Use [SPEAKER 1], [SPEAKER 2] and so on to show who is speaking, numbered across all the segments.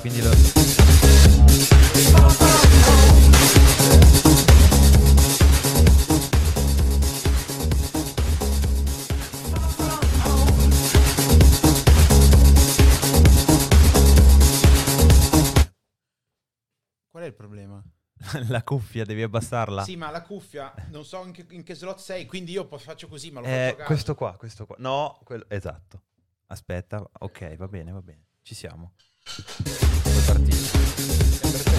[SPEAKER 1] Quindi lo...
[SPEAKER 2] Qual è il problema?
[SPEAKER 1] la cuffia, devi abbassarla.
[SPEAKER 2] Sì, ma la cuffia non so in che, in che slot sei, quindi io faccio così, ma lo
[SPEAKER 1] Eh,
[SPEAKER 2] faccio
[SPEAKER 1] questo qua, questo qua. No, quello... esatto. Aspetta, ok, va bene, va bene. Ci siamo. Puoi partire.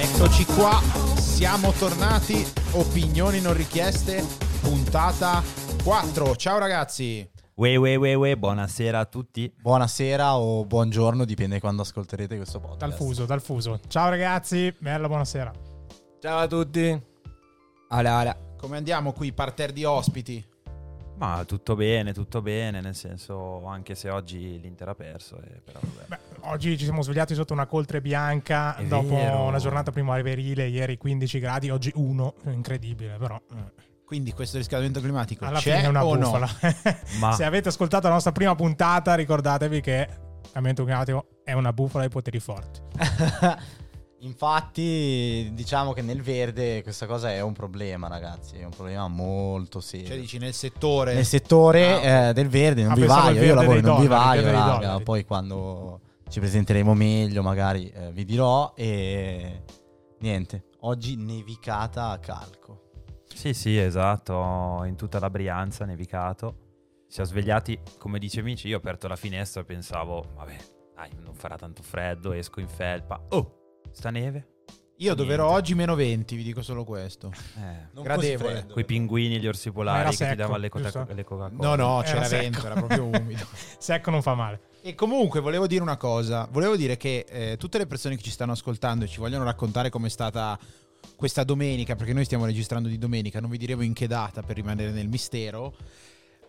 [SPEAKER 2] Eccoci qua, siamo tornati. Opinioni non richieste, puntata 4. Ciao ragazzi.
[SPEAKER 1] Ue, ue, ue, ue, buonasera a tutti.
[SPEAKER 3] Buonasera o buongiorno, dipende quando ascolterete questo podcast.
[SPEAKER 4] Dal fuso, dal fuso. Ciao ragazzi, bella buonasera.
[SPEAKER 5] Ciao a tutti.
[SPEAKER 3] Ala, ala.
[SPEAKER 2] Come andiamo qui, parterre di ospiti?
[SPEAKER 1] Ma tutto bene, tutto bene, nel senso, anche se oggi l'Inter ha perso, eh, però vabbè.
[SPEAKER 4] Beh, oggi ci siamo svegliati sotto una coltre bianca
[SPEAKER 1] È
[SPEAKER 4] dopo
[SPEAKER 1] vero.
[SPEAKER 4] una giornata primaverile, ieri 15 gradi, oggi 1, incredibile però. eh.
[SPEAKER 2] Quindi questo riscaldamento climatico
[SPEAKER 4] Alla
[SPEAKER 2] c'è
[SPEAKER 4] fine è una
[SPEAKER 2] o no?
[SPEAKER 4] bufala.
[SPEAKER 1] Ma-
[SPEAKER 4] Se avete ascoltato la nostra prima puntata, ricordatevi che il cambiamento climatico è una bufala ai poteri forti.
[SPEAKER 3] Infatti, diciamo che nel verde questa cosa è un problema, ragazzi. È un problema molto serio.
[SPEAKER 2] Cioè dici nel settore...
[SPEAKER 3] nel settore
[SPEAKER 2] Ah,
[SPEAKER 3] eh, del verde, non
[SPEAKER 4] Ah, il
[SPEAKER 3] vivaio. Io lavoro in un vivaio, raga. Poi quando ci presenteremo meglio, magari eh, vi dirò. E niente, oggi nevicata a calco.
[SPEAKER 1] Sì, sì, esatto, in tutta la Brianza, nevicato. Si siamo svegliati, come dice amici, io ho aperto la finestra e pensavo, vabbè, dai, non farà tanto freddo, esco in felpa. Oh, sta neve?
[SPEAKER 2] Io
[SPEAKER 1] Niente.
[SPEAKER 2] oggi meno 20, vi dico solo questo.
[SPEAKER 1] Eh,
[SPEAKER 3] Non
[SPEAKER 2] Gradevole.
[SPEAKER 1] quei pinguini e gli orsi polari
[SPEAKER 4] era
[SPEAKER 1] che ti
[SPEAKER 4] secco,
[SPEAKER 1] davano le, coca- le Coca-Cola.
[SPEAKER 2] No, no,
[SPEAKER 4] Era
[SPEAKER 2] c'era
[SPEAKER 4] secco.
[SPEAKER 2] vento, era proprio umido.
[SPEAKER 4] Secco non fa male.
[SPEAKER 2] E comunque volevo dire una cosa, volevo dire che eh, tutte le persone che ci stanno ascoltando e ci vogliono raccontare com'è stata questa domenica, perché noi stiamo registrando di domenica, non vi diremo in che data per rimanere nel mistero,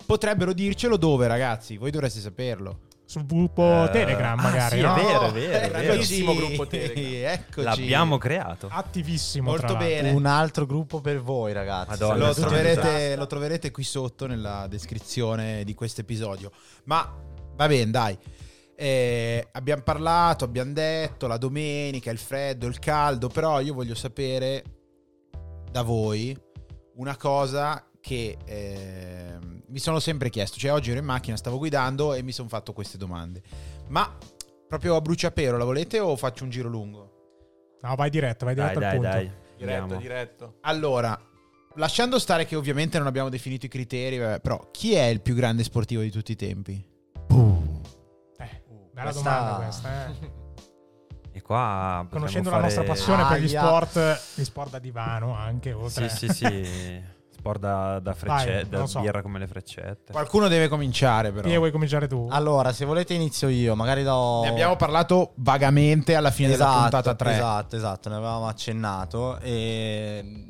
[SPEAKER 2] potrebbero dircelo dove ragazzi, voi dovreste saperlo.
[SPEAKER 4] Sul gruppo
[SPEAKER 1] Eh,
[SPEAKER 4] Telegram
[SPEAKER 1] ah,
[SPEAKER 4] magari,
[SPEAKER 1] sì,
[SPEAKER 4] no?
[SPEAKER 1] è vero, è vero, è vero.
[SPEAKER 5] Gruppo Telegram.
[SPEAKER 2] Eccoci.
[SPEAKER 1] L'abbiamo creato.
[SPEAKER 4] Attivissimo.
[SPEAKER 2] Molto bene.
[SPEAKER 3] Un altro gruppo per voi, ragazzi.
[SPEAKER 1] Madonna,
[SPEAKER 2] lo, troverete, lo troverete qui sotto nella descrizione di questo episodio. Ma va bene, dai. Eh, abbiamo parlato, abbiamo detto la domenica, il freddo, il caldo, però io voglio sapere da voi una cosa che ehm, mi sono sempre chiesto. Cioè, oggi ero in macchina, stavo guidando e mi sono fatto queste domande. Ma proprio a bruciapelo la volete o faccio un giro lungo?
[SPEAKER 4] No, vai diretto, vai
[SPEAKER 1] Dai,
[SPEAKER 4] diretto al
[SPEAKER 1] dai,
[SPEAKER 4] punto.
[SPEAKER 1] dai.
[SPEAKER 5] Diretto,
[SPEAKER 1] Andiamo.
[SPEAKER 5] diretto.
[SPEAKER 2] Allora, lasciando stare che ovviamente non abbiamo definito i criteri, vabbè, però chi è il più grande sportivo di tutti i tempi?
[SPEAKER 4] Eh, bella
[SPEAKER 3] Questa-
[SPEAKER 4] domanda questa, eh.
[SPEAKER 1] E qua
[SPEAKER 4] Conoscendo
[SPEAKER 1] fare-
[SPEAKER 4] la nostra passione per gli sport, gli sport da divano anche, oltre.
[SPEAKER 1] Sì, sì, sì. Sport da, da, frecce- da
[SPEAKER 4] so.
[SPEAKER 1] birra come le freccette.
[SPEAKER 2] Qualcuno deve cominciare, però.
[SPEAKER 4] Chi vuoi cominciare tu?
[SPEAKER 3] Allora, se volete inizio io, magari do...
[SPEAKER 2] Ne abbiamo parlato vagamente alla fine della
[SPEAKER 3] Esatto,
[SPEAKER 2] puntata 3.
[SPEAKER 3] Esatto, esatto, ne avevamo accennato. E...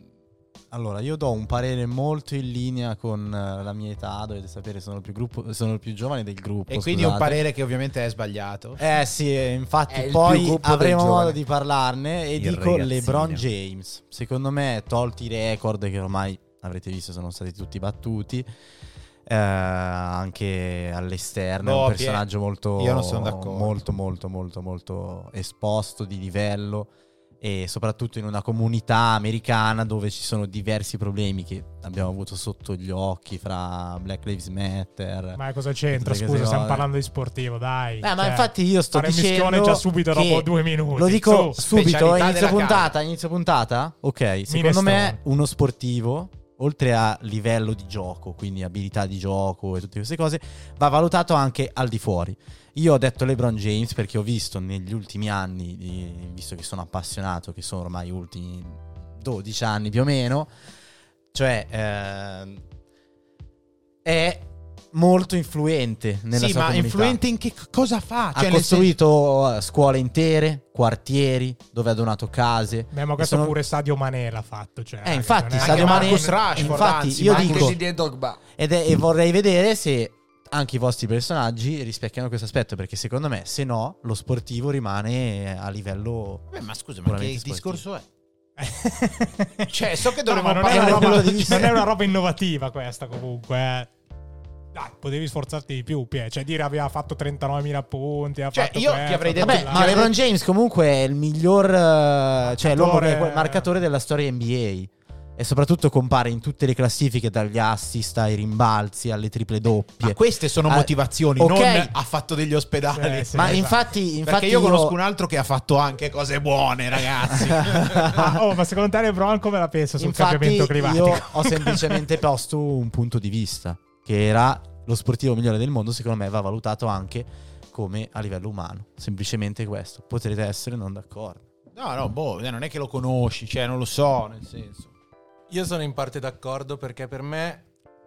[SPEAKER 3] Allora, io do un parere molto in linea con eh, la mia età, dovete sapere, sono il più, gruppo, sono il più giovane del gruppo.
[SPEAKER 2] E quindi un
[SPEAKER 3] scusate.
[SPEAKER 2] parere che ovviamente è sbagliato.
[SPEAKER 3] Eh sì, eh, infatti poi avremo modo di parlarne e
[SPEAKER 1] Il
[SPEAKER 3] dico
[SPEAKER 1] ragazzino.
[SPEAKER 3] LeBron James. Secondo me, tolti i record che ormai avrete visto sono stati tutti battuti, eh, anche all'esterno,
[SPEAKER 2] No,
[SPEAKER 3] è un
[SPEAKER 2] Pie-
[SPEAKER 3] personaggio molto,
[SPEAKER 2] io non sono d'accordo.
[SPEAKER 3] molto, molto, molto, molto esposto di livello e soprattutto in una comunità americana dove ci sono diversi problemi che abbiamo avuto sotto gli occhi fra Black Lives Matter.
[SPEAKER 4] Ma cosa c'entra? Scusa,
[SPEAKER 3] queste
[SPEAKER 4] stiamo
[SPEAKER 3] cose.
[SPEAKER 4] parlando di sportivo, dai.
[SPEAKER 3] Eh, ma
[SPEAKER 4] Cioè,
[SPEAKER 3] infatti io sto dicendo
[SPEAKER 4] già subito dopo due minuti.
[SPEAKER 3] Lo dico
[SPEAKER 4] Su.
[SPEAKER 3] subito, inizio puntata, inizio puntata? Ok, secondo
[SPEAKER 4] Minestrone.
[SPEAKER 3] me uno sportivo, oltre a livello di gioco, quindi abilità di gioco e tutte queste cose, va valutato anche al di fuori. Io ho detto LeBron James perché ho visto negli ultimi anni, visto che sono appassionato, che sono ormai ultimi 12 anni più o meno, cioè ehm, è molto influente nella
[SPEAKER 2] sì,
[SPEAKER 3] sua
[SPEAKER 2] ma
[SPEAKER 3] comunità.
[SPEAKER 2] influente in che cosa fa?
[SPEAKER 3] Ha
[SPEAKER 2] Cioè, nel
[SPEAKER 3] costruito eh, scuole intere, quartieri, dove ha donato case.
[SPEAKER 4] Beh, ma questo
[SPEAKER 3] sono-
[SPEAKER 4] pure Stadio Mané l'ha fatto. Cioè,
[SPEAKER 3] Eh, infatti,
[SPEAKER 4] non è-
[SPEAKER 3] Mane,
[SPEAKER 2] Marcus Rashford,
[SPEAKER 3] infatti,
[SPEAKER 2] anzi,
[SPEAKER 3] io dico,
[SPEAKER 5] Così di Dogba.
[SPEAKER 3] ed è- e vorrei vedere se anche i vostri personaggi rispecchiano questo aspetto, perché secondo me, se no, lo sportivo rimane a livello...
[SPEAKER 2] Vabbè, ma scusa, ma che
[SPEAKER 3] sportivo.
[SPEAKER 2] discorso è? Cioè, so che
[SPEAKER 4] No,
[SPEAKER 2] dovremmo
[SPEAKER 4] non, è
[SPEAKER 2] parlare
[SPEAKER 4] una
[SPEAKER 2] dello-
[SPEAKER 4] roba, non è una roba innovativa questa comunque. eh. Dai, potevi sforzarti di più, Pie. Cioè, dire aveva fatto 39.000 punti. ha
[SPEAKER 2] Cioè,
[SPEAKER 4] fatto
[SPEAKER 2] io ti
[SPEAKER 4] questo,
[SPEAKER 2] avrei
[SPEAKER 4] ha
[SPEAKER 2] detto-
[SPEAKER 3] Vabbè, ma LeBron James comunque è il miglior, eh, cioè l'uomo che è quel marcatore della storia NBA. E soprattutto compare in tutte le classifiche dagli assist ai rimbalzi alle triple doppie.
[SPEAKER 2] Ma queste sono
[SPEAKER 3] Ah,
[SPEAKER 2] motivazioni,
[SPEAKER 3] ok.
[SPEAKER 2] non ha fatto degli ospedali.
[SPEAKER 4] Sì, sì,
[SPEAKER 3] Ma
[SPEAKER 4] esatto.
[SPEAKER 3] infatti, infatti
[SPEAKER 2] Perché io conosco un altro che ha fatto anche cose buone, ragazzi.
[SPEAKER 4] Ah, oh, ma secondo te LeBron come la pensa sul
[SPEAKER 3] Infatti,
[SPEAKER 4] cambiamento climatico?
[SPEAKER 3] io ho semplicemente posto un punto di vista che era lo sportivo migliore del mondo. Secondo me va valutato anche come a livello umano. Semplicemente questo. Potrete essere non d'accordo.
[SPEAKER 2] no, no, boh, non è che lo conosci, cioè non lo so, nel senso.
[SPEAKER 5] Io sono in parte d'accordo perché per me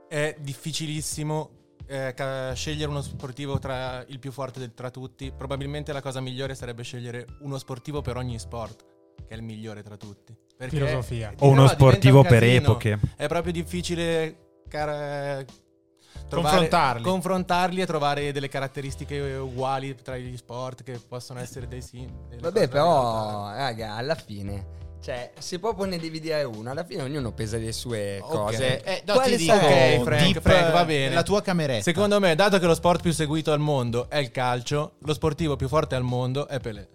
[SPEAKER 5] è difficilissimo eh, ca- scegliere uno sportivo tra il più forte del- tra tutti. Probabilmente la cosa migliore sarebbe scegliere uno sportivo per ogni sport, che è il migliore tra tutti. Perché
[SPEAKER 4] Filosofia.
[SPEAKER 1] O uno
[SPEAKER 5] No,
[SPEAKER 1] sportivo
[SPEAKER 5] un
[SPEAKER 1] per epoche.
[SPEAKER 5] È proprio difficile car- trovare-
[SPEAKER 2] Confrontarli.
[SPEAKER 5] confrontarli e trovare delle caratteristiche uguali tra gli sport che possono essere dei sim.
[SPEAKER 6] Vabbè, però, raga, alla fine. Cioè, se proprio ne devi dire uno, alla fine ognuno pesa le sue cose.
[SPEAKER 2] Eh, no,
[SPEAKER 6] Quali
[SPEAKER 2] ti dico?
[SPEAKER 5] Ok, Frank,
[SPEAKER 2] Deep,
[SPEAKER 5] Frank, va bene.
[SPEAKER 2] La tua cameretta.
[SPEAKER 5] Secondo me, dato che lo sport più seguito al mondo è il calcio, lo sportivo più forte al mondo è Pelé.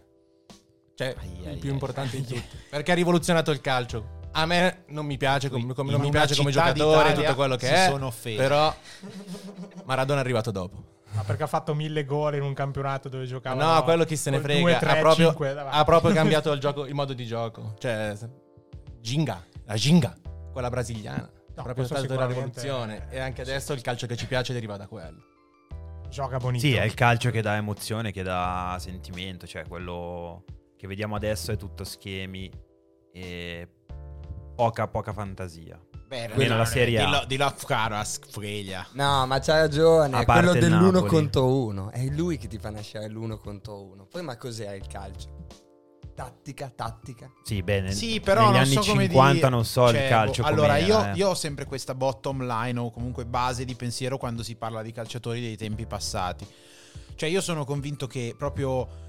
[SPEAKER 5] Cioè,
[SPEAKER 2] Ai, ai,
[SPEAKER 5] il più
[SPEAKER 2] ai,
[SPEAKER 5] importante di tutti. Perché ha rivoluzionato il calcio. A me non mi piace come, come- non mi piace come giocatore, tutto quello che è.
[SPEAKER 2] sono offesi.
[SPEAKER 5] Però Maradona è arrivato dopo.
[SPEAKER 4] Ma perché ha fatto mille gol in un campionato dove giocava.
[SPEAKER 5] no, quello chi se ne frega.
[SPEAKER 4] 2, 3,
[SPEAKER 5] ha, proprio,
[SPEAKER 4] 5 davanti.
[SPEAKER 5] ha proprio cambiato il, gioco- il modo di gioco. Cioè, Ginga, la Ginga, quella brasiliana.
[SPEAKER 4] No,
[SPEAKER 5] è proprio stata la rivoluzione. E anche adesso il calcio che ci piace deriva da quello.
[SPEAKER 4] Gioca bonito.
[SPEAKER 1] Sì, è il calcio che dà emozione, che dà sentimento, cioè quello che vediamo adesso è tutto schemi e poca poca fantasia.
[SPEAKER 2] Beh,
[SPEAKER 1] Almeno la Serie A.
[SPEAKER 2] Dillo, dillo a Fugaro, a Sfreglia.
[SPEAKER 6] No, ma c'ha ragione. È quello dell'uno
[SPEAKER 1] Napoli.
[SPEAKER 6] contro uno. È lui che ti fa nascere l'uno contro uno. Poi, ma cos'è il calcio? Tattica, tattica.
[SPEAKER 1] Sì, bene.
[SPEAKER 2] Sì, però
[SPEAKER 1] negli
[SPEAKER 2] non
[SPEAKER 1] anni
[SPEAKER 2] so come
[SPEAKER 1] 50
[SPEAKER 2] dire-
[SPEAKER 1] non so
[SPEAKER 2] cioè,
[SPEAKER 1] il calcio
[SPEAKER 2] boh, Allora,
[SPEAKER 1] com'era,
[SPEAKER 2] io,
[SPEAKER 1] eh.
[SPEAKER 2] io ho sempre questa bottom line o comunque base di pensiero quando si parla di calciatori dei tempi passati. Cioè, io sono convinto che proprio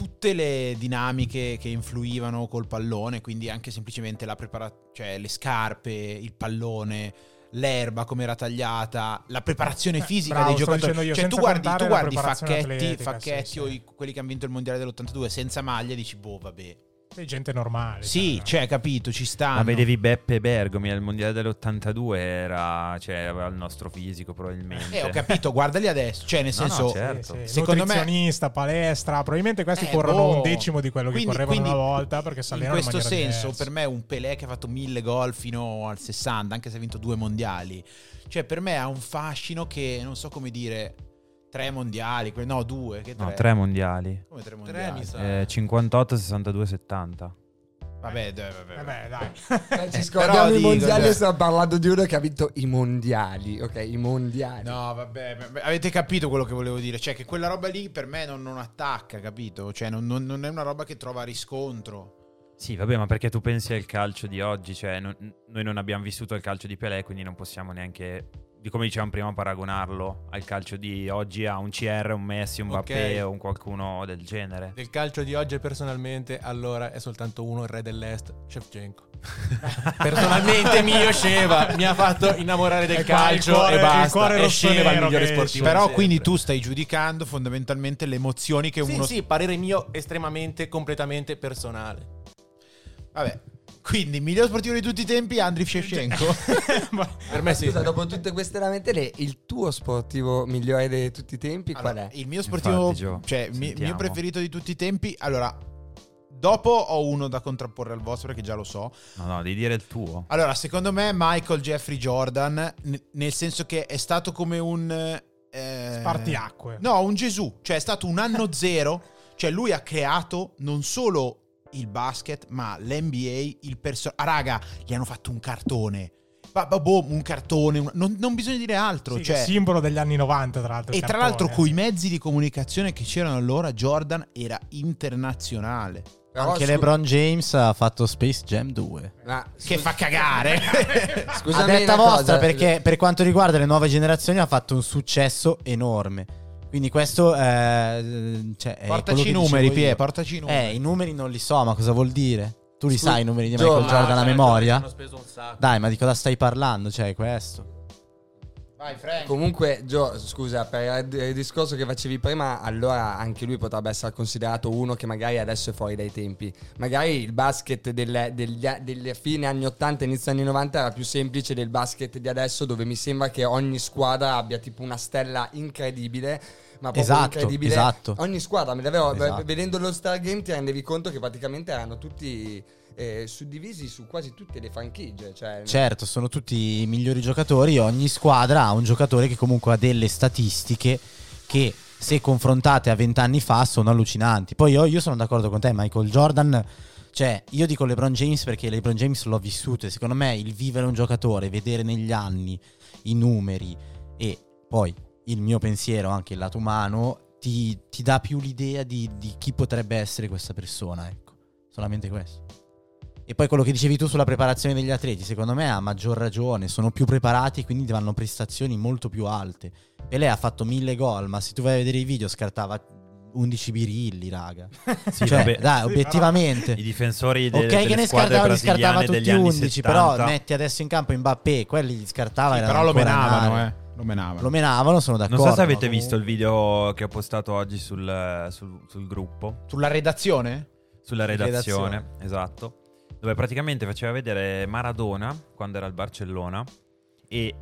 [SPEAKER 2] tutte le dinamiche che influivano col pallone, quindi anche semplicemente la preparazione, cioè le scarpe, il pallone, l'erba come era tagliata, la preparazione
[SPEAKER 4] Eh,
[SPEAKER 2] fisica
[SPEAKER 4] bravo,
[SPEAKER 2] dei giocatori.
[SPEAKER 4] io,
[SPEAKER 2] cioè, tu guardi, tu guardi Facchetti, Facchetti
[SPEAKER 4] sì,
[SPEAKER 2] o
[SPEAKER 4] sì.
[SPEAKER 2] quelli che hanno vinto il mondiale dell'82 senza maglia, dici, boh, vabbè.
[SPEAKER 4] Sei gente normale.
[SPEAKER 2] Sì,
[SPEAKER 4] cioè,
[SPEAKER 2] cioè, capito, ci stanno.
[SPEAKER 1] Ma vedevi Beppe Bergomi al mondiale dell'82 era, cioè, aveva il nostro fisico probabilmente.
[SPEAKER 2] Eh, ho capito, guardali adesso. Cioè, nel
[SPEAKER 1] No, no,
[SPEAKER 2] senso,
[SPEAKER 4] sì,
[SPEAKER 1] certo.
[SPEAKER 4] sì.
[SPEAKER 2] Secondo me-
[SPEAKER 4] Nutrizionista, palestra, probabilmente questi
[SPEAKER 2] Eh,
[SPEAKER 4] corrono
[SPEAKER 2] boh.
[SPEAKER 4] un decimo di quello
[SPEAKER 2] Quindi-
[SPEAKER 4] che correvano
[SPEAKER 2] quindi,
[SPEAKER 4] una volta perché si
[SPEAKER 2] in questo
[SPEAKER 4] maniera
[SPEAKER 2] senso,
[SPEAKER 4] diversa.
[SPEAKER 2] per me un Pelé che ha fatto mille gol fino al 60, anche se ha vinto due mondiali. Cioè, per me ha un fascino che non so come dire. Tre mondiali, que- no, due. Che tre?
[SPEAKER 1] No, tre mondiali.
[SPEAKER 2] Come tre
[SPEAKER 5] Tre
[SPEAKER 2] mondiali?
[SPEAKER 5] mi sa.
[SPEAKER 1] Eh, 58, 62, 70.
[SPEAKER 2] Vabbè, dai, vabbè.
[SPEAKER 4] Vabbè, dai.
[SPEAKER 6] Eh, ci
[SPEAKER 2] Però
[SPEAKER 6] scordiamo i
[SPEAKER 2] dico,
[SPEAKER 6] mondiali
[SPEAKER 2] cioè-
[SPEAKER 6] e stiamo parlando di uno che ha vinto i mondiali. Ok, i mondiali.
[SPEAKER 2] No, vabbè, vabbè, avete capito quello che volevo dire. Cioè, che quella roba lì per me non, non attacca, capito? Cioè, non, non- non è una roba che trova riscontro.
[SPEAKER 1] Sì, vabbè, ma perché tu pensi al calcio di oggi? Cioè, non- noi non abbiamo vissuto il calcio di Pelé, quindi non possiamo neanche, di come dicevamo prima, paragonarlo al calcio di oggi a un CR, un Messi, un Mbappé o un qualcuno del genere.
[SPEAKER 5] Del calcio di oggi personalmente allora è soltanto uno, il re dell'est, Shevchenko. personalmente mio Sheva mi ha fatto innamorare del
[SPEAKER 4] E il
[SPEAKER 5] calcio
[SPEAKER 4] cuore-
[SPEAKER 5] e
[SPEAKER 4] il
[SPEAKER 5] basta.
[SPEAKER 4] cuore
[SPEAKER 5] È Sheva il migliore sportivo.
[SPEAKER 2] Però
[SPEAKER 5] di
[SPEAKER 2] quindi
[SPEAKER 5] sempre.
[SPEAKER 2] tu stai giudicando fondamentalmente le emozioni che
[SPEAKER 5] Sì,
[SPEAKER 2] uno...
[SPEAKER 5] sì, parere mio estremamente, completamente personale.
[SPEAKER 2] Vabbè. Quindi, il miglior sportivo di tutti i tempi, Andriy Shevchenko.
[SPEAKER 5] Per me sì.
[SPEAKER 6] Scusa, dopo tutte queste lamentele, il tuo sportivo migliore di tutti i tempi
[SPEAKER 2] Allora,
[SPEAKER 6] qual è?
[SPEAKER 2] il mio sportivo,
[SPEAKER 1] Infatti, Gio,
[SPEAKER 2] cioè, il mio preferito di tutti i tempi. Allora, dopo ho uno da contrapporre al vostro, perché già lo so.
[SPEAKER 1] No, no, devi dire il tuo.
[SPEAKER 2] Allora, secondo me, Michael Jeffrey Jordan, n- nel senso che è stato come un. eh,
[SPEAKER 4] Spartiacque.
[SPEAKER 2] No, un Gesù. Cioè, è stato un anno zero. Cioè, lui ha creato non solo il basket, ma l'NBA, il personaggio. Ah, raga, gli hanno fatto un cartone. Ma- ma boh, un cartone. un- Non, non bisogna dire altro.
[SPEAKER 4] Sì,
[SPEAKER 2] cioè,
[SPEAKER 4] simbolo degli anni 90, tra l'altro.
[SPEAKER 2] e
[SPEAKER 4] il
[SPEAKER 2] tra
[SPEAKER 4] cartone.
[SPEAKER 2] l'altro, coi mezzi di comunicazione che c'erano allora, Jordan era internazionale.
[SPEAKER 6] Però
[SPEAKER 3] Anche
[SPEAKER 6] scu-
[SPEAKER 3] LeBron James ha fatto Space Jam 2.
[SPEAKER 6] Ma,
[SPEAKER 2] Che fa cagare.
[SPEAKER 3] A
[SPEAKER 6] Scusami
[SPEAKER 3] detta vostra,
[SPEAKER 6] cosa,
[SPEAKER 3] perché per quanto riguarda le nuove generazioni ha fatto un successo enorme. Quindi questo eh, cioè,
[SPEAKER 2] portaci i numeri, Pie, portaci i numeri.
[SPEAKER 3] Eh, i numeri non li so, ma cosa vuol dire? Tu li
[SPEAKER 6] Scu-
[SPEAKER 3] sai i numeri di Michael Jordan a memoria?
[SPEAKER 5] Un sacco.
[SPEAKER 3] Dai, ma di cosa stai parlando? Cioè, questo.
[SPEAKER 2] Vai, Frank.
[SPEAKER 6] Comunque, Gio, scusa, per il discorso che facevi prima, allora anche lui potrebbe essere considerato uno che magari adesso è fuori dai tempi. Magari il basket delle, degli a- delle fine anni 80 inizio anni 90 era più semplice del basket di adesso, dove mi sembra che ogni squadra abbia tipo una stella incredibile. Ma proprio
[SPEAKER 3] Esatto,
[SPEAKER 6] incredibile.
[SPEAKER 3] esatto.
[SPEAKER 6] Ogni squadra, l'avevo-
[SPEAKER 3] Esatto.
[SPEAKER 6] vedendo lo Star Game ti rendevi conto che praticamente erano tutti eh, suddivisi su quasi tutte le franchigie. Cioè,
[SPEAKER 3] Certo, sono tutti i migliori giocatori. Ogni squadra ha un giocatore che comunque ha delle statistiche che, se confrontate a vent'anni fa, sono allucinanti. Poi io, io sono d'accordo con te, Michael Jordan. Cioè, io dico LeBron James perché LeBron James l'ho vissuto e secondo me il vivere un giocatore, vedere negli anni i numeri e poi il mio pensiero, anche il lato umano, ti, ti dà più l'idea di, di chi potrebbe essere questa persona, ecco. Solamente questo. E poi quello che dicevi tu sulla preparazione degli atleti, secondo me ha maggior ragione, sono più preparati, quindi vanno prestazioni molto più alte. Pelé ha fatto mille gol, ma se tu vai a vedere i video scartava 11 birilli, raga.
[SPEAKER 1] Sì,
[SPEAKER 3] cioè,
[SPEAKER 1] vabbè,
[SPEAKER 3] dai, obiettivamente.
[SPEAKER 1] I difensori de-
[SPEAKER 3] ok
[SPEAKER 1] delle
[SPEAKER 3] che ne
[SPEAKER 1] squadre
[SPEAKER 3] scartava, li scartava tutti
[SPEAKER 1] degli anni
[SPEAKER 3] 11,
[SPEAKER 1] 70.
[SPEAKER 3] però metti adesso in campo Mbappé, quelli li scartava
[SPEAKER 2] Sì, però lo menavano, eh. Lo menavano.
[SPEAKER 3] Lo menavano, sono
[SPEAKER 1] Non
[SPEAKER 3] d'accordo.
[SPEAKER 1] so se avete
[SPEAKER 3] ma
[SPEAKER 1] visto il video che ho postato oggi sul, sul- sul gruppo,
[SPEAKER 2] Sulla redazione?
[SPEAKER 1] sulla redazione,
[SPEAKER 3] Redazione.
[SPEAKER 1] esatto, dove praticamente faceva vedere Maradona quando era al Barcellona e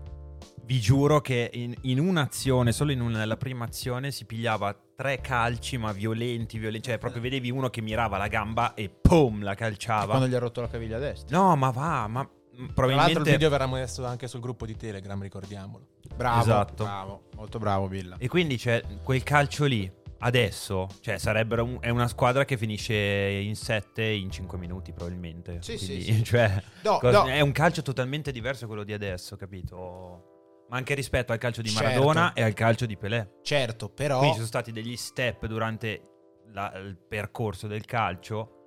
[SPEAKER 1] vi giuro che in, in un'azione, solo in una, nella prima azione, si pigliava tre calci ma violenti, violenti, cioè proprio vedevi uno che mirava la gamba e pum, la calciava.
[SPEAKER 2] Quando gli ha rotto la caviglia destra.
[SPEAKER 1] No, ma va, ma mm,
[SPEAKER 5] Tra l'altro
[SPEAKER 1] probabilmente...
[SPEAKER 5] il video verrà messo anche sul gruppo di Telegram, ricordiamolo.
[SPEAKER 2] Bravo.
[SPEAKER 1] Esatto.
[SPEAKER 2] Bravo. Molto bravo, Villa.
[SPEAKER 1] E quindi c'è quel calcio lì. Adesso, cioè, sarebbero un- è una squadra che finisce in 7 in 5 minuti, probabilmente.
[SPEAKER 2] Sì,
[SPEAKER 1] Quindi,
[SPEAKER 2] sì, sì.
[SPEAKER 1] Cioè,
[SPEAKER 2] No,
[SPEAKER 1] cos-
[SPEAKER 2] no.
[SPEAKER 1] è un calcio totalmente diverso quello di adesso, capito? Ma anche rispetto al calcio di
[SPEAKER 2] Certo.
[SPEAKER 1] Maradona e al calcio di Pelé.
[SPEAKER 2] Certo, però...
[SPEAKER 1] Quindi ci sono stati degli step durante la- il percorso del calcio.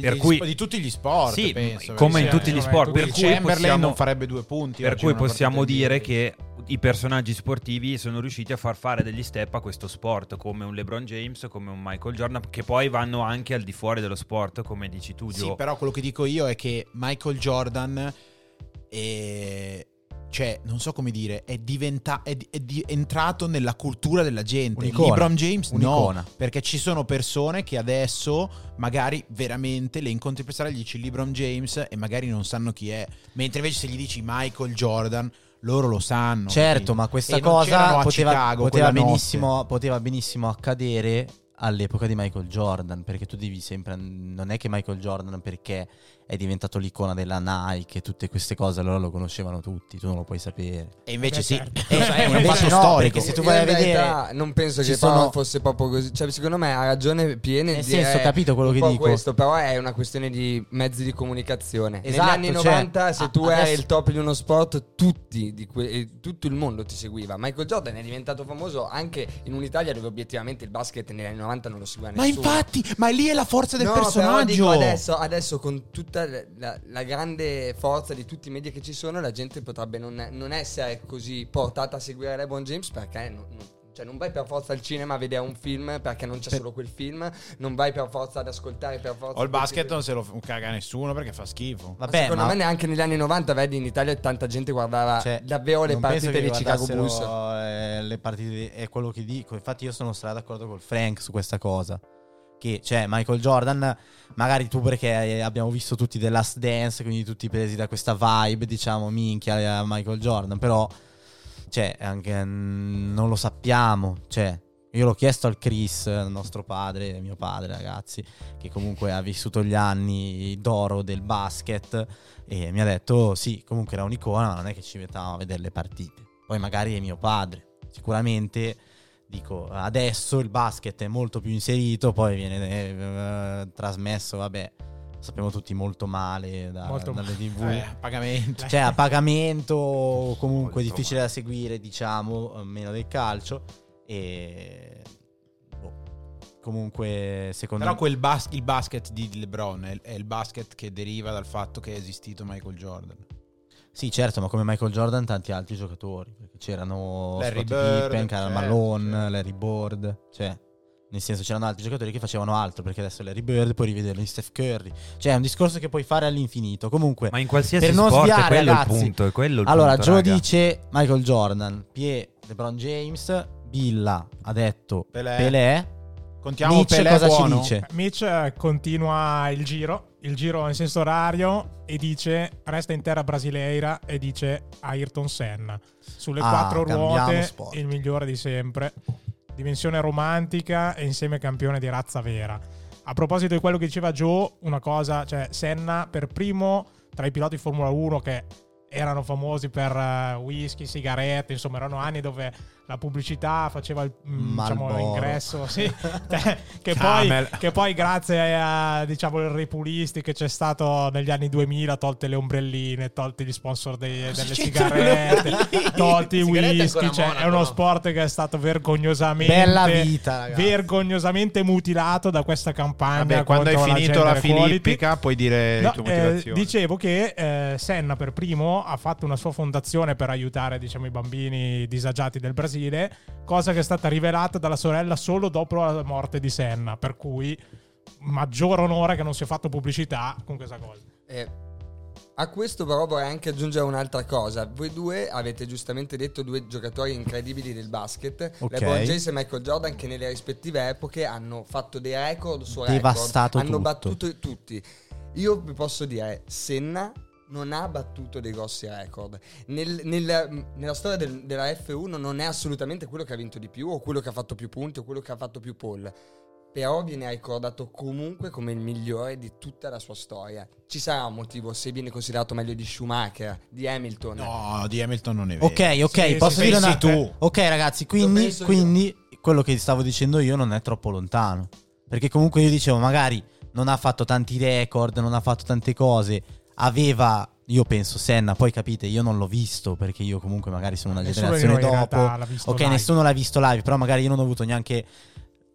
[SPEAKER 1] Per cui-
[SPEAKER 2] sp- di tutti gli sport,
[SPEAKER 1] sì,
[SPEAKER 2] penso.
[SPEAKER 1] come in
[SPEAKER 2] perché-
[SPEAKER 1] tutti gli sport. Per cui
[SPEAKER 2] Chamberlain
[SPEAKER 1] possiamo,
[SPEAKER 2] non farebbe due punti.
[SPEAKER 1] per cui possiamo dire che i personaggi sportivi sono riusciti a far fare degli step a questo sport, come un LeBron James, come un Michael Jordan, che poi vanno anche al di fuori dello sport, come dici tu, Gio.
[SPEAKER 2] Sì, però quello che dico io è che Michael Jordan è... Cioè, non so come dire, è, diventa- è, è di- entrato nella cultura della gente.
[SPEAKER 3] Un'icona.
[SPEAKER 2] LeBron James
[SPEAKER 3] Un'icona.
[SPEAKER 2] no, perché ci sono persone che adesso magari veramente le incontri per strada e gli dici LeBron James e magari non sanno chi è. Mentre invece se gli dici Michael Jordan, loro lo sanno.
[SPEAKER 3] Certo,
[SPEAKER 2] capito?
[SPEAKER 3] ma questa
[SPEAKER 2] E
[SPEAKER 3] cosa poteva,
[SPEAKER 2] Chicago
[SPEAKER 3] poteva benissimo, poteva benissimo accadere all'epoca di Michael Jordan, perché tu devi sempre... Non è che Michael Jordan perché è diventato l'icona della Nike e tutte queste cose, allora lo conoscevano tutti, tu non lo puoi sapere.
[SPEAKER 2] E invece
[SPEAKER 4] Beh,
[SPEAKER 2] sì,
[SPEAKER 4] certo.
[SPEAKER 2] Eh, è un fatto
[SPEAKER 3] no,
[SPEAKER 2] storico.
[SPEAKER 3] se tu vai a
[SPEAKER 6] realtà
[SPEAKER 3] vedere...
[SPEAKER 6] non penso che
[SPEAKER 3] sono-
[SPEAKER 6] fosse proprio così. Cioè, secondo me ha ragione piena
[SPEAKER 3] Nel
[SPEAKER 6] di
[SPEAKER 3] senso, ho capito quello che dico.
[SPEAKER 6] questo, però è una questione di mezzi di comunicazione.
[SPEAKER 3] Esatto,
[SPEAKER 6] Negli anni
[SPEAKER 3] cioè,
[SPEAKER 6] 90, se
[SPEAKER 3] a-
[SPEAKER 6] tu eri
[SPEAKER 3] adesso-
[SPEAKER 6] il top di uno sport, tutti di que- eh, tutto il mondo ti seguiva. Michael Jordan è diventato famoso anche in un'Italia dove obiettivamente il basket negli anni 90 non lo seguiva
[SPEAKER 2] Ma
[SPEAKER 6] nessuno.
[SPEAKER 2] infatti, ma lì è la forza del
[SPEAKER 6] No, però
[SPEAKER 2] personaggio.
[SPEAKER 6] dico adesso, adesso con tutta la, la- la grande forza di tutti i media che ci sono, la gente potrebbe non, non essere così portata a seguire LeBron James perché non, non- cioè non vai per forza al cinema a vedere un film perché non c'è solo quel film, non vai per forza ad ascoltare per forza.
[SPEAKER 2] O il basket non se lo caga nessuno perché fa schifo.
[SPEAKER 6] Ma
[SPEAKER 3] Vabbè,
[SPEAKER 6] secondo
[SPEAKER 3] ma-
[SPEAKER 6] me neanche negli anni 90, vedi, in Italia tanta gente guardava
[SPEAKER 3] Cioè,
[SPEAKER 6] davvero le partite dei Chicago Bulls.
[SPEAKER 3] eh, le partite è quello che dico. Infatti, io sono stra d'accordo col Frank su questa cosa. Che cioè, Michael Jordan, magari tu perché eh, abbiamo visto tutti The Last Dance, quindi tutti presi da questa vibe, diciamo, minchia a Michael Jordan. Però, cioè, anche mm, non lo sappiamo. Cioè, io l'ho chiesto al Chris, nostro padre, mio padre, ragazzi, che comunque ha vissuto gli anni d'oro del basket. E mi ha detto: sì, comunque era un'icona, ma non è che ci mettavamo a vedere le partite. Poi magari è mio padre. Sicuramente, dico, adesso il basket è molto più inserito, poi viene eh, trasmesso, vabbè, sappiamo tutti molto male da-
[SPEAKER 4] Molto
[SPEAKER 3] dalle tv.
[SPEAKER 2] Eh, a pagamento.
[SPEAKER 3] Cioè, a pagamento, comunque
[SPEAKER 1] Molto
[SPEAKER 3] difficile da seguire, diciamo, eh, meno del calcio. E. boh, Comunque, secondo
[SPEAKER 2] Però
[SPEAKER 3] me.
[SPEAKER 2] quel bas- il basket di LeBron è, è il basket che deriva dal fatto che è esistito Michael Jordan.
[SPEAKER 3] Sì, certo, ma come Michael Jordan, tanti altri giocatori. Perché c'erano
[SPEAKER 2] Larry
[SPEAKER 3] Scottie
[SPEAKER 2] Bird,
[SPEAKER 3] Pippen, Karl
[SPEAKER 2] certo,
[SPEAKER 3] Malone,
[SPEAKER 2] certo.
[SPEAKER 3] Larry Bird. Cioè, Nel senso c'erano altri giocatori che facevano altro, perché adesso Larry Bird puoi rivederlo in Steph Curry. Cioè è un discorso che puoi fare all'infinito. Comunque,
[SPEAKER 1] Ma in qualsiasi
[SPEAKER 3] per non
[SPEAKER 1] sport è
[SPEAKER 3] sviare,
[SPEAKER 1] quello
[SPEAKER 3] ragazzi.
[SPEAKER 1] il punto. È quello il
[SPEAKER 3] allora
[SPEAKER 1] punto,
[SPEAKER 3] Joe
[SPEAKER 1] raga.
[SPEAKER 3] dice Michael Jordan, Pie LeBron James, Billa ha detto
[SPEAKER 2] Pelé.
[SPEAKER 3] Pelé.
[SPEAKER 2] Contiamo
[SPEAKER 3] Mitch
[SPEAKER 2] Pelé
[SPEAKER 3] cosa
[SPEAKER 2] buono.
[SPEAKER 3] ci dice?
[SPEAKER 4] Mitch eh, continua il giro, il giro in senso orario e dice resta in terra brasileira e dice Ayrton Senna. Sulle
[SPEAKER 3] Ah,
[SPEAKER 4] quattro ruote
[SPEAKER 3] sport.
[SPEAKER 4] il migliore di sempre. Dimensione romantica e insieme campione di razza vera. A proposito di quello che diceva Joe, una cosa, cioè Senna per primo tra i piloti Formula 1 che erano famosi per eh, whisky, sigarette, insomma erano anni dove la pubblicità faceva il, mm, diciamo, l'ingresso, sì, che, poi, che poi grazie a diciamo il ripulisti che c'è stato negli anni 2000 tolte le ombrelline, tolti gli sponsor dei-
[SPEAKER 2] Cosa
[SPEAKER 4] delle sigarette, tolti i whisky, cioè,
[SPEAKER 2] Monaco,
[SPEAKER 4] è uno
[SPEAKER 2] no?
[SPEAKER 4] sport che è stato vergognosamente
[SPEAKER 3] Bella vita,
[SPEAKER 4] vergognosamente mutilato da questa campagna
[SPEAKER 2] Vabbè, quando hai
[SPEAKER 4] la
[SPEAKER 2] finito la
[SPEAKER 4] equality.
[SPEAKER 2] filippica puoi dire
[SPEAKER 4] No,
[SPEAKER 2] le tue
[SPEAKER 4] eh, dicevo che eh, Senna per primo ha fatto una sua fondazione per aiutare diciamo, i bambini disagiati del Brasile, cosa che è stata rivelata dalla sorella solo dopo la morte di Senna, per cui maggior onore che non si è fatto pubblicità con questa cosa.
[SPEAKER 6] Eh, a questo però vorrei anche aggiungere un'altra cosa. Voi due avete giustamente detto due giocatori incredibili del basket,
[SPEAKER 3] Ok.
[SPEAKER 6] LeBron James e Michael Jordan, che nelle rispettive epoche hanno fatto dei record su record,
[SPEAKER 3] Devastato
[SPEAKER 6] hanno
[SPEAKER 3] tutto.
[SPEAKER 6] battuto tutti. Io vi posso dire, Senna non ha battuto dei grossi record. Nel- nel- nella storia del- della F1 non è assolutamente quello che ha vinto di più, o quello che ha fatto più punti, o quello che ha fatto più pole. Però viene ricordato comunque come il migliore di tutta la sua storia. Ci sarà un motivo se viene considerato meglio di Schumacher, di Hamilton.
[SPEAKER 2] No, di Hamilton non è vero.
[SPEAKER 3] Ok, ok,
[SPEAKER 4] Sì,
[SPEAKER 3] posso dire una
[SPEAKER 2] tu.
[SPEAKER 3] Ok, ragazzi, quindi, quindi quello che stavo dicendo io non è troppo lontano. Perché comunque io dicevo, magari non ha fatto tanti record, non ha fatto tante cose, aveva io penso Senna, poi capite, io non l'ho visto perché io comunque magari sono una
[SPEAKER 4] Nessuno
[SPEAKER 3] generazione dopo. ok,
[SPEAKER 4] live.
[SPEAKER 3] nessuno l'ha visto live, però magari io non ho avuto neanche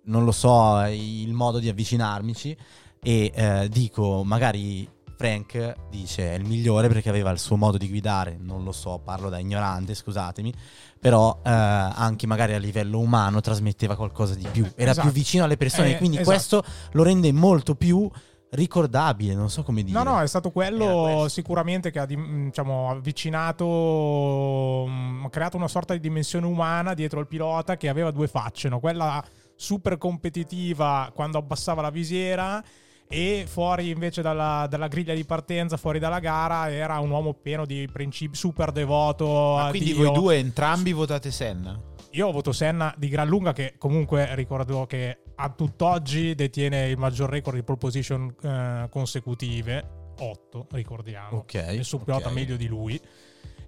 [SPEAKER 3] non lo so, il modo di avvicinarmici e eh, dico, magari Frank dice è il migliore perché aveva il suo modo di guidare, non lo so, parlo da ignorante, scusatemi, però eh, anche magari a livello umano trasmetteva qualcosa di più, era
[SPEAKER 4] Esatto.
[SPEAKER 3] più vicino alle persone,
[SPEAKER 4] Eh,
[SPEAKER 3] quindi
[SPEAKER 4] esatto.
[SPEAKER 3] questo lo rende molto più ricordabile, non so come dire.
[SPEAKER 4] No, no, è stato quello
[SPEAKER 3] questo.
[SPEAKER 4] sicuramente che ha dim- diciamo, avvicinato, mm, ha creato una sorta di dimensione umana dietro il pilota che aveva due facce, no? quella super competitiva quando abbassava la visiera e fuori invece dalla, dalla griglia di partenza, fuori dalla gara, era un uomo pieno di principi, super devoto.
[SPEAKER 2] Ma quindi
[SPEAKER 4] Dio.
[SPEAKER 2] voi due entrambi votate Senna?
[SPEAKER 4] Io ho voto Senna di gran lunga che comunque ricordo che a tutt'oggi detiene il maggior record di pole position eh, consecutive, 8 ricordiamo.
[SPEAKER 3] Ok,
[SPEAKER 4] Nessun pilota
[SPEAKER 3] ok.
[SPEAKER 4] meglio di lui.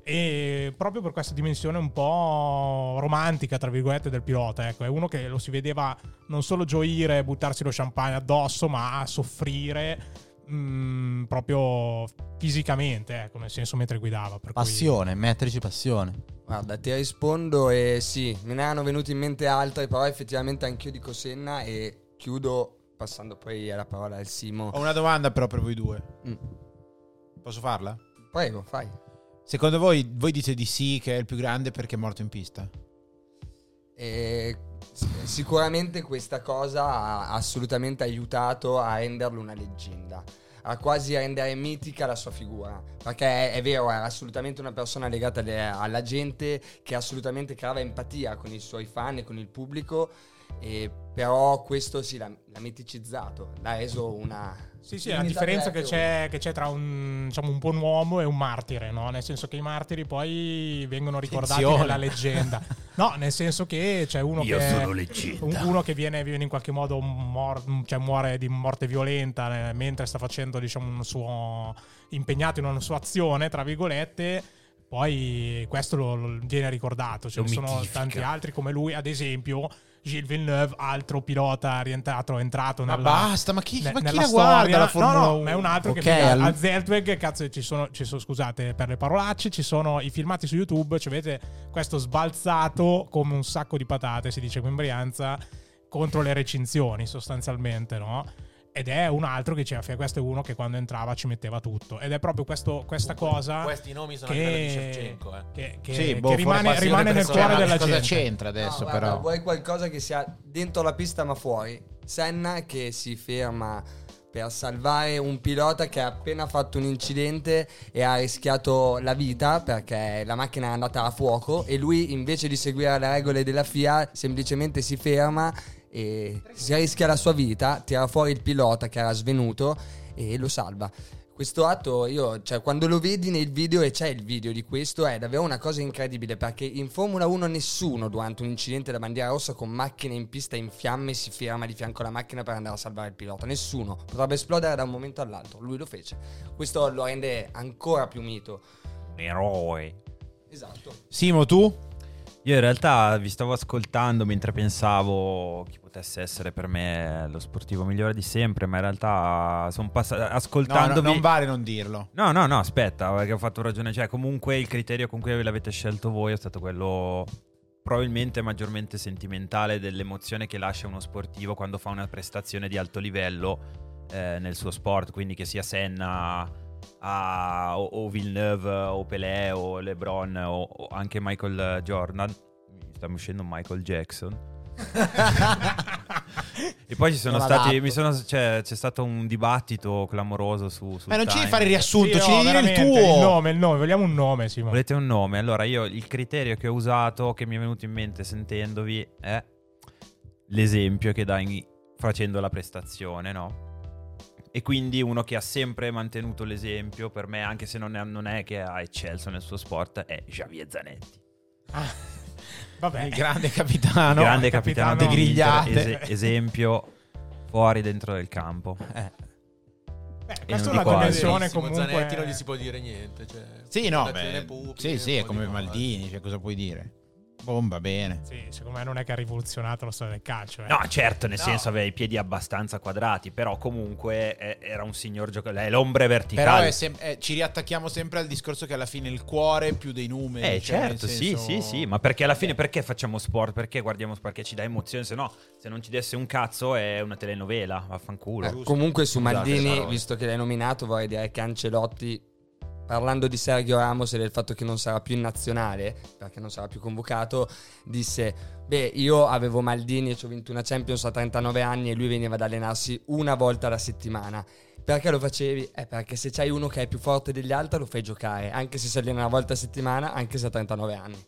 [SPEAKER 4] E proprio per questa dimensione un po' romantica, tra virgolette, del pilota. Ecco, è uno che lo si vedeva non solo gioire e buttarsi lo champagne addosso, ma soffrire mm, proprio fisicamente, ecco, nel senso mentre guidava. per cui-
[SPEAKER 3] Passione, metterci passione.
[SPEAKER 6] Guarda, ti rispondo e sì, me ne erano venuti in mente altre, però effettivamente anch'io dico Senna e chiudo passando poi la parola al Simo.
[SPEAKER 2] Ho una domanda però per voi due.
[SPEAKER 6] Mm.
[SPEAKER 2] Posso farla?
[SPEAKER 6] Prego, fai.
[SPEAKER 2] Secondo voi, voi dite di sì che è il più grande perché è morto in pista?
[SPEAKER 6] E sicuramente questa cosa ha assolutamente aiutato a renderlo una leggenda, a quasi rendere mitica la sua figura. Perché è, è vero, era assolutamente una persona legata alle- alla gente che assolutamente creava empatia con i suoi fan e con il pubblico. E però questo sì, l'ha, l'ha miticizzato, l'ha reso una.
[SPEAKER 4] Sì, sì, è la differenza che
[SPEAKER 6] F1.
[SPEAKER 4] c'è, che c'è tra un, diciamo, un buon uomo e un martire, no? Nel senso che i martiri poi vengono ricordati
[SPEAKER 2] Attenzione.
[SPEAKER 4] nella leggenda. No, nel senso che c'è uno
[SPEAKER 1] Io
[SPEAKER 4] che... uno che viene, viene in qualche modo mor- cioè muore di morte violenta eh, mentre sta facendo diciamo un suo impegnato in una sua azione tra virgolette poi questo lo, lo viene ricordato. Ce ne sono tanti altri come lui ad esempio Gilles Villeneuve altro pilota rientrato entrato
[SPEAKER 2] Ma
[SPEAKER 4] nella,
[SPEAKER 2] basta, ma chi,
[SPEAKER 4] ne-
[SPEAKER 2] ma chi la guarda la Formula
[SPEAKER 4] no, no,
[SPEAKER 2] 1?
[SPEAKER 4] ma è un altro
[SPEAKER 3] Ok,
[SPEAKER 4] che
[SPEAKER 3] al-
[SPEAKER 4] a Zertweg, cazzo, ci sono, ci sono, scusate per le parolacce, ci sono i filmati su YouTube, ci avete questo sbalzato come un sacco di patate, si dice qui in Brianza, contro le recinzioni sostanzialmente, no? Ed è un altro che diceva, questo è uno che quando entrava ci metteva tutto. Ed è proprio questo- questa cosa
[SPEAKER 5] Questi nomi sono livello di
[SPEAKER 4] che,
[SPEAKER 5] Shevchenko, eh.
[SPEAKER 4] che- che-
[SPEAKER 2] Sì,
[SPEAKER 4] che
[SPEAKER 2] boh,
[SPEAKER 4] rimane, rimane nel cuore della
[SPEAKER 2] cosa
[SPEAKER 4] gente.
[SPEAKER 2] c'entra adesso
[SPEAKER 6] No, guarda,
[SPEAKER 2] però?
[SPEAKER 6] Vuoi qualcosa che sia dentro la pista ma fuori? Senna che si ferma per salvare un pilota che ha appena fatto un incidente e ha rischiato la vita perché la macchina è andata a fuoco e lui invece di seguire le regole della FIA semplicemente si ferma e si rischia la sua vita, tira fuori il pilota che era svenuto e lo salva. Questo atto, io, cioè, quando lo vedi nel video e c'è il video di questo, è davvero una cosa incredibile perché in Formula 1 nessuno durante un incidente da bandiera rossa con macchine in pista in fiamme si ferma di fianco alla macchina per andare a salvare il pilota. Nessuno. Potrebbe esplodere da un momento all'altro. Lui lo fece. Questo lo rende ancora più mito.
[SPEAKER 1] Un eroe.
[SPEAKER 6] Esatto.
[SPEAKER 2] Simo, tu?
[SPEAKER 1] Io in realtà vi stavo ascoltando mentre pensavo chi potesse essere per me lo sportivo migliore di sempre, ma in realtà sono passato
[SPEAKER 2] No, no,
[SPEAKER 1] ascoltandovi
[SPEAKER 2] non vale non dirlo.
[SPEAKER 1] No, no, no, aspetta, perché ho fatto ragione. Cioè, comunque il criterio con cui l'avete scelto voi è stato quello probabilmente maggiormente sentimentale dell'emozione che lascia uno sportivo quando fa una prestazione di alto livello eh, nel suo sport. Quindi che sia Senna a- o, o Villeneuve o Pelé o LeBron o, o anche Michael Jordan. Mi sta uscendo Michael Jackson. E poi ci sono
[SPEAKER 3] Non
[SPEAKER 1] stati. sono, cioè, c'è stato un dibattito clamoroso su. sul
[SPEAKER 2] Ma non ci devi fare il riassunto,
[SPEAKER 4] Sì,
[SPEAKER 2] ci
[SPEAKER 4] no,
[SPEAKER 2] devi dire il tuo.
[SPEAKER 4] Il nome, il nome, vogliamo un nome, Simo.
[SPEAKER 1] Volete un nome? Allora, io il criterio che ho usato, che mi è venuto in mente sentendovi, è l'esempio che dai facendo la prestazione, no? E quindi uno che ha sempre mantenuto l'esempio, per me, anche se non è, non è che ha eccelso nel suo sport, è Javier Zanetti.
[SPEAKER 4] Ah, vabbè.
[SPEAKER 2] Il grande capitano.
[SPEAKER 1] Grande
[SPEAKER 4] capitano
[SPEAKER 1] capitano,
[SPEAKER 2] di grigliate.
[SPEAKER 1] ese- esempio fuori dentro del campo.
[SPEAKER 3] Eh,
[SPEAKER 4] Beh, questa è una dimensione comunque...
[SPEAKER 5] Zanetti non gli si può dire niente. Cioè,
[SPEAKER 2] Sì, no, beh,
[SPEAKER 5] pubblica,
[SPEAKER 2] sì, sì, è come. Maldini, cioè cosa puoi dire? Bomba bene.
[SPEAKER 4] Sì, secondo me non è che ha rivoluzionato la storia del calcio. eh.
[SPEAKER 1] No, certo, nel
[SPEAKER 2] No.
[SPEAKER 1] senso aveva i piedi abbastanza quadrati, però comunque eh, era un signor giocatore. È l'ombre verticale.
[SPEAKER 2] Però è sem- eh, ci riattacchiamo sempre al discorso che alla fine il cuore più dei numeri.
[SPEAKER 1] Eh
[SPEAKER 2] cioè,
[SPEAKER 1] certo,
[SPEAKER 2] nel
[SPEAKER 1] sì,
[SPEAKER 2] senso-
[SPEAKER 1] sì, sì, ma perché alla fine perché facciamo sport? Perché guardiamo sport? Perché ci dà emozione, se no, se non ci desse un cazzo è una telenovela, vaffanculo.
[SPEAKER 6] Eh, comunque su Maldini, visto che l'hai nominato, vorrei dire che Ancelotti, parlando di Sergio Ramos e del fatto che non sarà più in nazionale, perché non sarà più convocato, disse, beh, io avevo Maldini e ci ho vinto una Champions a 39 anni e lui veniva ad allenarsi una volta alla settimana. Perché lo facevi? Eh, perché se c'hai uno che è più forte degli altri lo fai giocare, anche se si allena una volta a settimana, anche se ha 39 anni.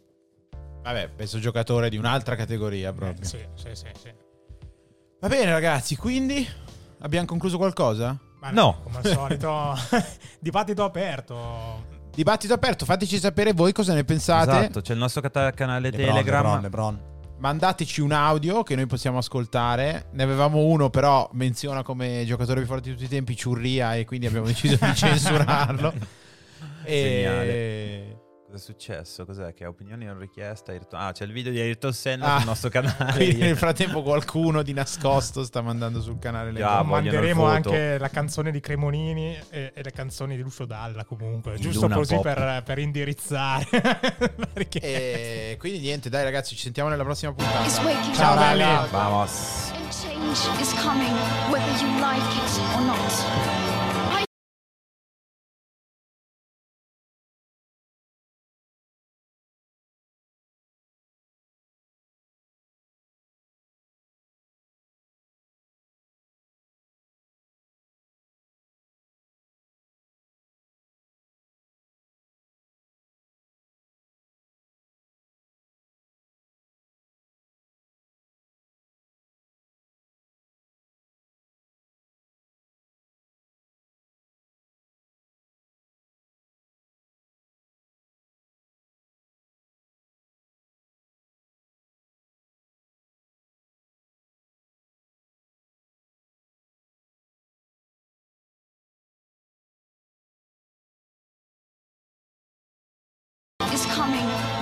[SPEAKER 2] Vabbè, penso giocatore di un'altra categoria
[SPEAKER 4] Eh,
[SPEAKER 2] proprio.
[SPEAKER 4] sì, sì, sì, sì.
[SPEAKER 2] Va bene ragazzi, quindi abbiamo concluso qualcosa?
[SPEAKER 4] Ma
[SPEAKER 1] No.
[SPEAKER 4] Come al solito, dibattito aperto.
[SPEAKER 2] Dibattito aperto, fateci sapere voi cosa ne pensate.
[SPEAKER 1] Esatto, c'è il nostro canale
[SPEAKER 3] Lebron,
[SPEAKER 1] Telegram.
[SPEAKER 3] Lebron, Lebron.
[SPEAKER 2] Mandateci un audio che noi possiamo ascoltare. Ne avevamo uno, però menziona come giocatore più forte di tutti i tempi Ciurria e quindi abbiamo deciso di censurarlo.
[SPEAKER 1] Geniale. Cosa è successo? Cos'è? Che opinioni non richieste? Ayrton- Ah, c'è il video di Ayrton Senna
[SPEAKER 2] Ah,
[SPEAKER 1] sul nostro canale.
[SPEAKER 2] Quindi nel frattempo qualcuno di nascosto sta mandando sul canale le
[SPEAKER 1] Ah,
[SPEAKER 4] Manderemo anche la canzone di Cremonini e, e le canzoni di Lucio Dalla comunque,
[SPEAKER 1] Il
[SPEAKER 4] giusto
[SPEAKER 1] Luna
[SPEAKER 4] così per, per indirizzare.
[SPEAKER 2] E quindi niente, dai ragazzi, ci sentiamo nella prossima puntata.
[SPEAKER 4] Ciao
[SPEAKER 7] up.
[SPEAKER 4] belli!
[SPEAKER 1] Vamos.
[SPEAKER 7] And change is coming, whether you like it or not. Is coming,